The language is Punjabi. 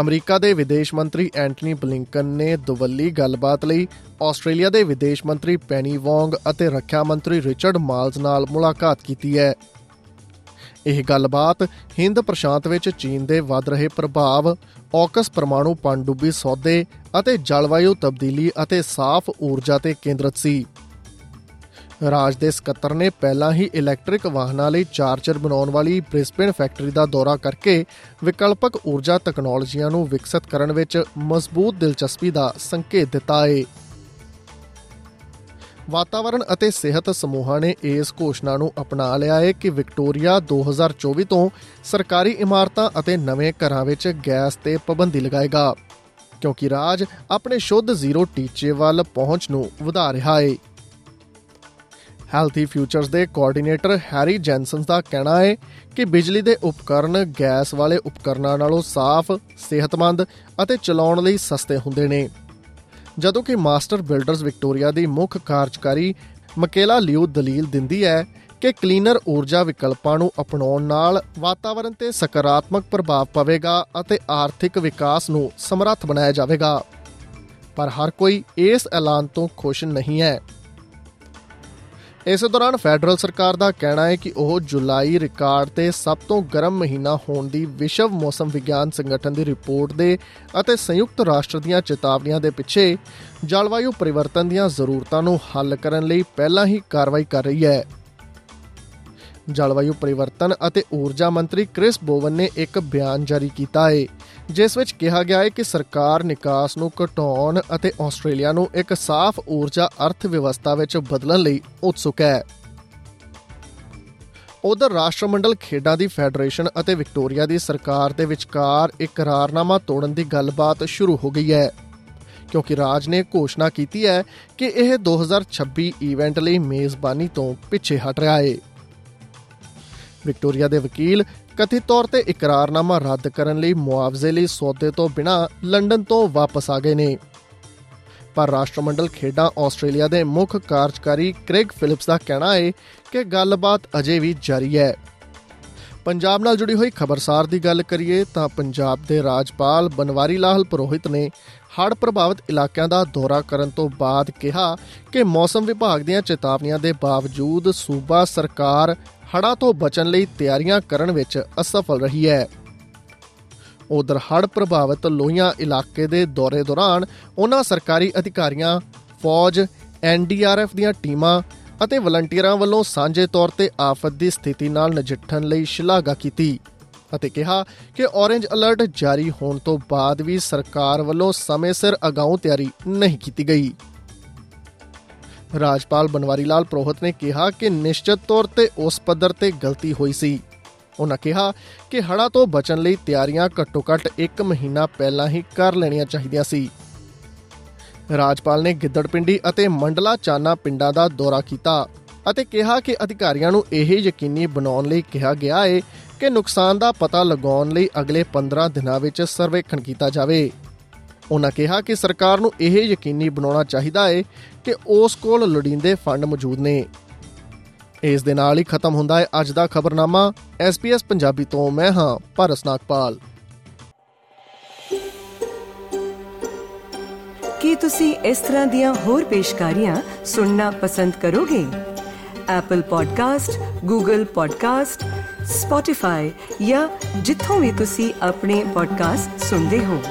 ਅਮਰੀਕਾ ਦੇ ਵਿਦੇਸ਼ ਮੰਤਰੀ ਐਂਟਨੀ ਬਲਿੰਕਨ ਨੇ ਦੁਵੱਲੀ ਗੱਲਬਾਤ ਲਈ ਆਸਟ੍ਰੇਲੀਆ ਦੇ ਵਿਦੇਸ਼ ਮੰਤਰੀ ਪੈਨੀ ਵੌਂਗ ਅਤੇ ਰੱਖਿਆ ਮੰਤਰੀ ਰਿਚਰਡ ਮਾਲਜ਼ ਨਾਲ ਮੁਲਾਕਾਤ ਕੀਤੀ ਹੈ। ਇਹ ਗੱਲਬਾਤ ਹਿੰਦ ਪ੍ਰਸ਼ਾਂਤ ਵਿੱਚ ਚੀਨ ਦੇ ਵੱਧ ਰਹੇ ਪ੍ਰਭਾਵ, ਔਕਸ ਪਰਮਾਣੂ ਪਣਡੁੱਬੀ ਸੌਦੇ ਅਤੇ ਜਲਵਾਯੂ ਤਬਦੀਲੀ ਅਤੇ ਸਾਫ਼ ਊਰਜਾ ਤੇ ਕੇਂਦਰਿਤ ਸੀ। ਰਾਜ ਦੇ ਸਕੱਤਰ ਨੇ ਪਹਿਲਾਂ ਹੀ ਇਲੈਕਟ੍ਰਿਕ ਵਾਹਨਾਂ ਲਈ ਚਾਰਜਰ ਬਣਾਉਣ ਵਾਲੀ ਬ੍ਰਿਸਬੇਨ ਫੈਕਟਰੀ ਦਾ ਦੌਰਾ ਕਰਕੇ ਵਿਕਲਪਕ ਊਰਜਾ ਤਕਨਾਲੋਜੀਆਂ ਨੂੰ ਵਿਕਸਿਤ ਕਰਨ ਵਿੱਚ ਮਜ਼ਬੂਤ ਦਿਲਚਸਪੀ ਦਾ ਸੰਕੇਤ ਦਿੱਤਾ ਹੈ ਵਾਤਾਵਰਣ ਅਤੇ ਸਿਹਤ ਸਮੂਹਾਂ ਨੇ ਇਸ ਘੋਸ਼ਣਾ ਨੂੰ ਅਪਣਾ ਲਿਆ ਹੈ ਕਿ ਵਿਕਟੋਰੀਆ 2024 ਤੋਂ ਸਰਕਾਰੀ ਇਮਾਰਤਾਂ ਅਤੇ ਨਵੇਂ ਘਰਾਂ ਵਿੱਚ ਗੈਸ ਤੇ ਪਾਬੰਦੀ ਲਗਾਏਗਾ, ਕਿਉਂਕਿ ਰਾਜ ਆਪਣੇ ਸ਼ੁੱਧ ਜ਼ੀਰੋ ਟੀਚੇ ਵੱਲ ਪਹੁੰਚ ਨੂੰ ਵਧਾ ਰਿਹਾ ਹੈ ਹੈਲਥੀ ਫਿਊਚਰਸ ਦੇ ਕੋਆਰਡੀਨੇਟਰ ਹੈਰੀ ਜੈਨਸਨ ਦਾ ਕਹਿਣਾ ਹੈ ਕਿ ਬਿਜਲੀ ਦੇ ਉਪਕਰਨ ਗੈਸ ਵਾਲੇ ਉਪਕਰਨਾਂ ਨਾਲੋਂ ਸਾਫ਼, ਸਿਹਤਮੰਦ ਅਤੇ ਚਲਾਉਣ ਲਈ ਸਸਤੇ ਹੁੰਦੇ ਨੇ। ਜਦੋਂ ਕਿ ਮਾਸਟਰ ਬਿਲਡਰਸ ਵਿਕਟੋਰੀਆ ਦੀ ਮੁੱਖ ਕਾਰਜਕਾਰੀ ਮਕੇਲਾ ਲਿਓ ਦਲੀਲ ਦਿੰਦੀ ਹੈ ਕਿ ਕਲੀਨਰ ਊਰਜਾ ਵਿਕਲਪਾਂ ਨੂੰ ਅਪਣਾਉਣ ਨਾਲ ਵਾਤਾਵਰਣ ਤੇ ਸਕਾਰਾਤਮਕ ਪ੍ਰਭਾਵ ਪਵੇਗਾ ਅਤੇ ਆਰਥਿਕ ਵਿਕਾਸ ਨੂੰ ਸਮਰੱਥ ਬਣਾਇਆ ਜਾਵੇਗਾ। ਪਰ ਹਰ ਕੋਈ ਇਸ ਐਲਾਨ ਤੋਂ ਖੁਸ਼ ਨਹੀਂ ਹੈ। ਇਸ ਦੌਰਾਨ ਫੈਡਰਲ ਸਰਕਾਰ ਦਾ ਕਹਿਣਾ ਹੈ ਕਿ ਉਹ ਜੁਲਾਈ ਰਿਕਾਰਡ ਤੇ ਸਭ ਤੋਂ ਗਰਮ ਮਹੀਨਾ ਹੋਣ ਦੀ ਵਿਸ਼ਵ ਮੌਸਮ ਵਿਗਿਆਨ ਸੰਗਠਨ ਦੀ ਰਿਪੋਰਟ ਦੇ ਅਤੇ ਸੰਯੁਕਤ ਰਾਸ਼ਟਰ ਦੀਆਂ ਚੇਤਾਵਨੀਆਂ ਦੇ ਪਿੱਛੇ ਜਲਵਾਯੂ ਪਰਿਵਰਤਨ ਦੀਆਂ ਜ਼ਰੂਰਤਾਂ ਨੂੰ ਹੱਲ ਕਰਨ ਲਈ ਪਹਿਲਾਂ ਹੀ ਕਾਰਵਾਈ ਕਰ ਰਹੀ ਹੈ। ਜਲਵਾਯੂ ਪਰਿਵਰਤਨ ਅਤੇ ਊਰਜਾ ਮੰਤਰੀ ਕ੍ਰਿਸ ਬੋਵਨ ਨੇ ਇੱਕ ਬਿਆਨ ਜਾਰੀ ਕੀਤਾ ਹੈ ਜਿਸ ਵਿੱਚ ਕਿਹਾ ਗਿਆ ਹੈ ਕਿ ਸਰਕਾਰ ਨਿਕਾਸ ਨੂੰ ਘਟਾਉਣ ਅਤੇ ਆਸਟ੍ਰੇਲੀਆ ਨੂੰ ਇੱਕ ਸਾਫ਼ ਊਰਜਾ ਅਰਥ ਵਿਵਸਥਾ ਵਿੱਚ ਬਦਲਣ ਲਈ ਉਤਸੁਕ ਹੈ। ਉਧਰ ਰਾਸ਼ਟਰਮੰਡਲ ਖੇਡਾਂ ਦੀ ਫੈਡਰੇਸ਼ਨ ਅਤੇ ਵਿਕਟੋਰੀਆ ਦੀ ਸਰਕਾਰ ਦੇ ਵਿਚਕਾਰ ਇਕਰਾਰਨਾਮਾ ਤੋੜਨ ਦੀ ਗੱਲਬਾਤ ਸ਼ੁਰੂ ਹੋ ਗਈ ਹੈ, ਕਿਉਂਕਿ ਰਾਜ ਨੇ ਘੋਸ਼ਣਾ ਕੀਤੀ ਹੈ ਕਿ ਇਹ 2026 ਇਵੈਂਟ ਲਈ ਮੇਜ਼ਬਾਨੀ ਤੋਂ ਪਿੱਛੇ ਹਟ ਰਿਹਾ ਹੈ ਵਿਕਟੋਰੀਆ ਦੇ ਵਕੀਲ ਕਥਿਤ ਤੌਰ ਤੇ ਇਕਰਾਰਨਾਮਾ ਰੱਦ ਕਰਨ ਲਈ ਮੁਆਵਜ਼ੇ ਲਈ ਸੌਦੇ ਤੋਂ ਬਿਨਾ ਲੰਡਨ ਤੋਂ ਵਾਪਸ ਆ ਗਏ ਨੇ। ਪਰ ਰਾਸ਼ਟਰਮੰਡਲ ਖੇਡਾਂ ਆਸਟ੍ਰੇਲੀਆ ਦੇ ਮੁੱਖ ਕਾਰਜਕਾਰੀ ਕ੍ਰੈਗ ਫਿਲਿਪਸ ਦਾ ਕਹਿਣਾ ਹੈ ਕਿ ਗੱਲਬਾਤ ਅਜੇ ਵੀ ਜਾਰੀ ਹੈ। ਪੰਜਾਬ ਨਾਲ ਜੁੜੀ ਹੋਈ ਖਬਰਸਾਰ ਦੀ ਗੱਲ ਕਰੀਏ ਤਾਂ ਪੰਜਾਬ ਦੇ ਰਾਜਪਾਲ ਬਨਵਾਰੀ ਲਾਲ ਪੁਰੋਹਿਤ ਨੇ ਹੜ੍ਹ ਪ੍ਰਭਾਵਿਤ ਇਲਾਕਿਆਂ ਦਾ ਦੌਰਾ ਕਰਨ ਤੋਂ ਬਾਅਦ ਕਿਹਾ ਕਿ ਮੌਸਮ ਵਿਭਾਗ ਦੀਆਂ ਚੇਤਾਵਨੀਆਂ ਦੇ ਬਾਵਜੂਦ ਸੂਬਾ ਸਰਕਾਰ ਹੜ੍ਹਾਂ ਤੋਂ ਬਚਣ ਲਈ ਤਿਆਰੀਆਂ ਕਰਨ ਵਿੱਚ ਅਸਫਲ ਰਹੀ ਹੈ। ਉਧਰ ਹੜ੍ਹ ਪ੍ਰਭਾਵਿਤ ਲੋਹੀਆਂ ਇਲਾਕੇ ਦੇ ਦੌਰੇ ਦੌਰਾਨ ਉਹਨਾਂ ਸਰਕਾਰੀ ਅਧਿਕਾਰੀਆਂ, ਫੌਜ ਐਨਡੀਆਰਐਫ ਦੀਆਂ ਟੀਮਾਂ ਅਤੇ ਵਲੰਟੀਅਰਾਂ ਵੱਲੋਂ ਸਾਂਝੇ ਤੌਰ ਤੇ ਆਫਤ ਦੀ ਸਥਿਤੀ ਨਾਲ ਨਜਿੱਠਣ ਲਈ ਸ਼ਲਾਘਾ ਕੀਤੀ ਅਤੇ ਕਿਹਾ ਕਿ ਔਰੇਂਜ ਅਲਰਟ ਜਾਰੀ ਹੋਣ ਤੋਂ ਬਾਅਦ ਵੀ ਸਰਕਾਰ ਵੱਲੋਂ ਸਮੇਂ ਸਿਰ ਅਗਾਊਂ ਤਿਆਰੀ ਨਹੀਂ ਕੀਤੀ ਗਈ। ਰਾਜਪਾਲ ਬਨਵਾਰੀ ਲਾਲ ਪ੍ਰੋਹਤ ਨੇ ਕਿਹਾ ਕਿ ਨਿਸ਼ਚਿਤ ਤੌਰ ਤੇ ਉਸ ਪੱਧਰ ਤੇ ਗਲਤੀ ਹੋਈ ਸੀ। ਉਹਨਾਂ ਕਿਹਾ ਕਿ ਹੜਾ ਤੋਂ ਬਚਣ ਲਈ ਤਿਆਰੀਆਂ ਘੱਟੋ-ਘੱਟ 1 ਮਹੀਨਾ ਪਹਿਲਾਂ ਹੀ ਕਰ ਲੈਣੀਆਂ ਚਾਹੀਦੀਆਂ ਸੀ। ਰਾਜਪਾਲ ਨੇ ਗਿੱਦੜਪਿੰਡੀ ਅਤੇ ਮੰਡਲਾ ਚਾਨਾ ਪਿੰਡਾਂ ਦਾ ਦੌਰਾ ਕੀਤਾ ਅਤੇ ਕਿਹਾ ਕਿ ਅਧਿਕਾਰੀਆਂ ਨੂੰ ਇਹ ਯਕੀਨੀ ਬਣਾਉਣ ਲਈ ਕਿਹਾ ਗਿਆ ਹੈ ਕਿ ਨੁਕਸਾਨ ਦਾ ਪਤਾ ਲਗਾਉਣ ਲਈ ਅਗਲੇ 15 ਦਿਨਾਂ ਵਿੱਚ ਸਰਵੇਖਣ ਕੀਤਾ ਜਾਵੇ। ਉਹਨਾਂ ਕਿਹਾ ਕਿ ਸਰਕਾਰ ਨੂੰ ਇਹ ਯਕੀਨੀ ਬਣਾਉਣਾ ਚਾਹੀਦਾ ਹੈ ਕਿ ਉਸ ਕੋਲ ਲੋੜੀਂਦੇ ਫੰਡ ਮੌਜੂਦ ਨੇ। ਇਸ ਦੇ ਨਾਲ ਹੀ ਖਤਮ ਹੁੰਦਾ ਹੈ ਅੱਜ ਦਾ ਖਬਰਨਾਮਾ। SBS ਪੰਜਾਬੀ ਤੋਂ ਮੈਂ ਹਾਂ ਪਰਸ ਨਾਗਪਾਲ। ਕੀ ਤੁਸੀਂ ਇਸ ਤਰ੍ਹਾਂ ਦੀਆਂ ਹੋਰ ਪੇਸ਼ਕਾਰੀਆਂ ਸੁਣਨਾ ਪਸੰਦ ਕਰੋਗੇ? Apple Podcast, Google Podcast, Spotify ਜਾਂ ਜਿੱਥੋਂ ਵੀ ਤੁਸੀਂ ਆਪਣੇ ਪੋਡਕਾਸਟ ਸੁਣਦੇ ਹੋ।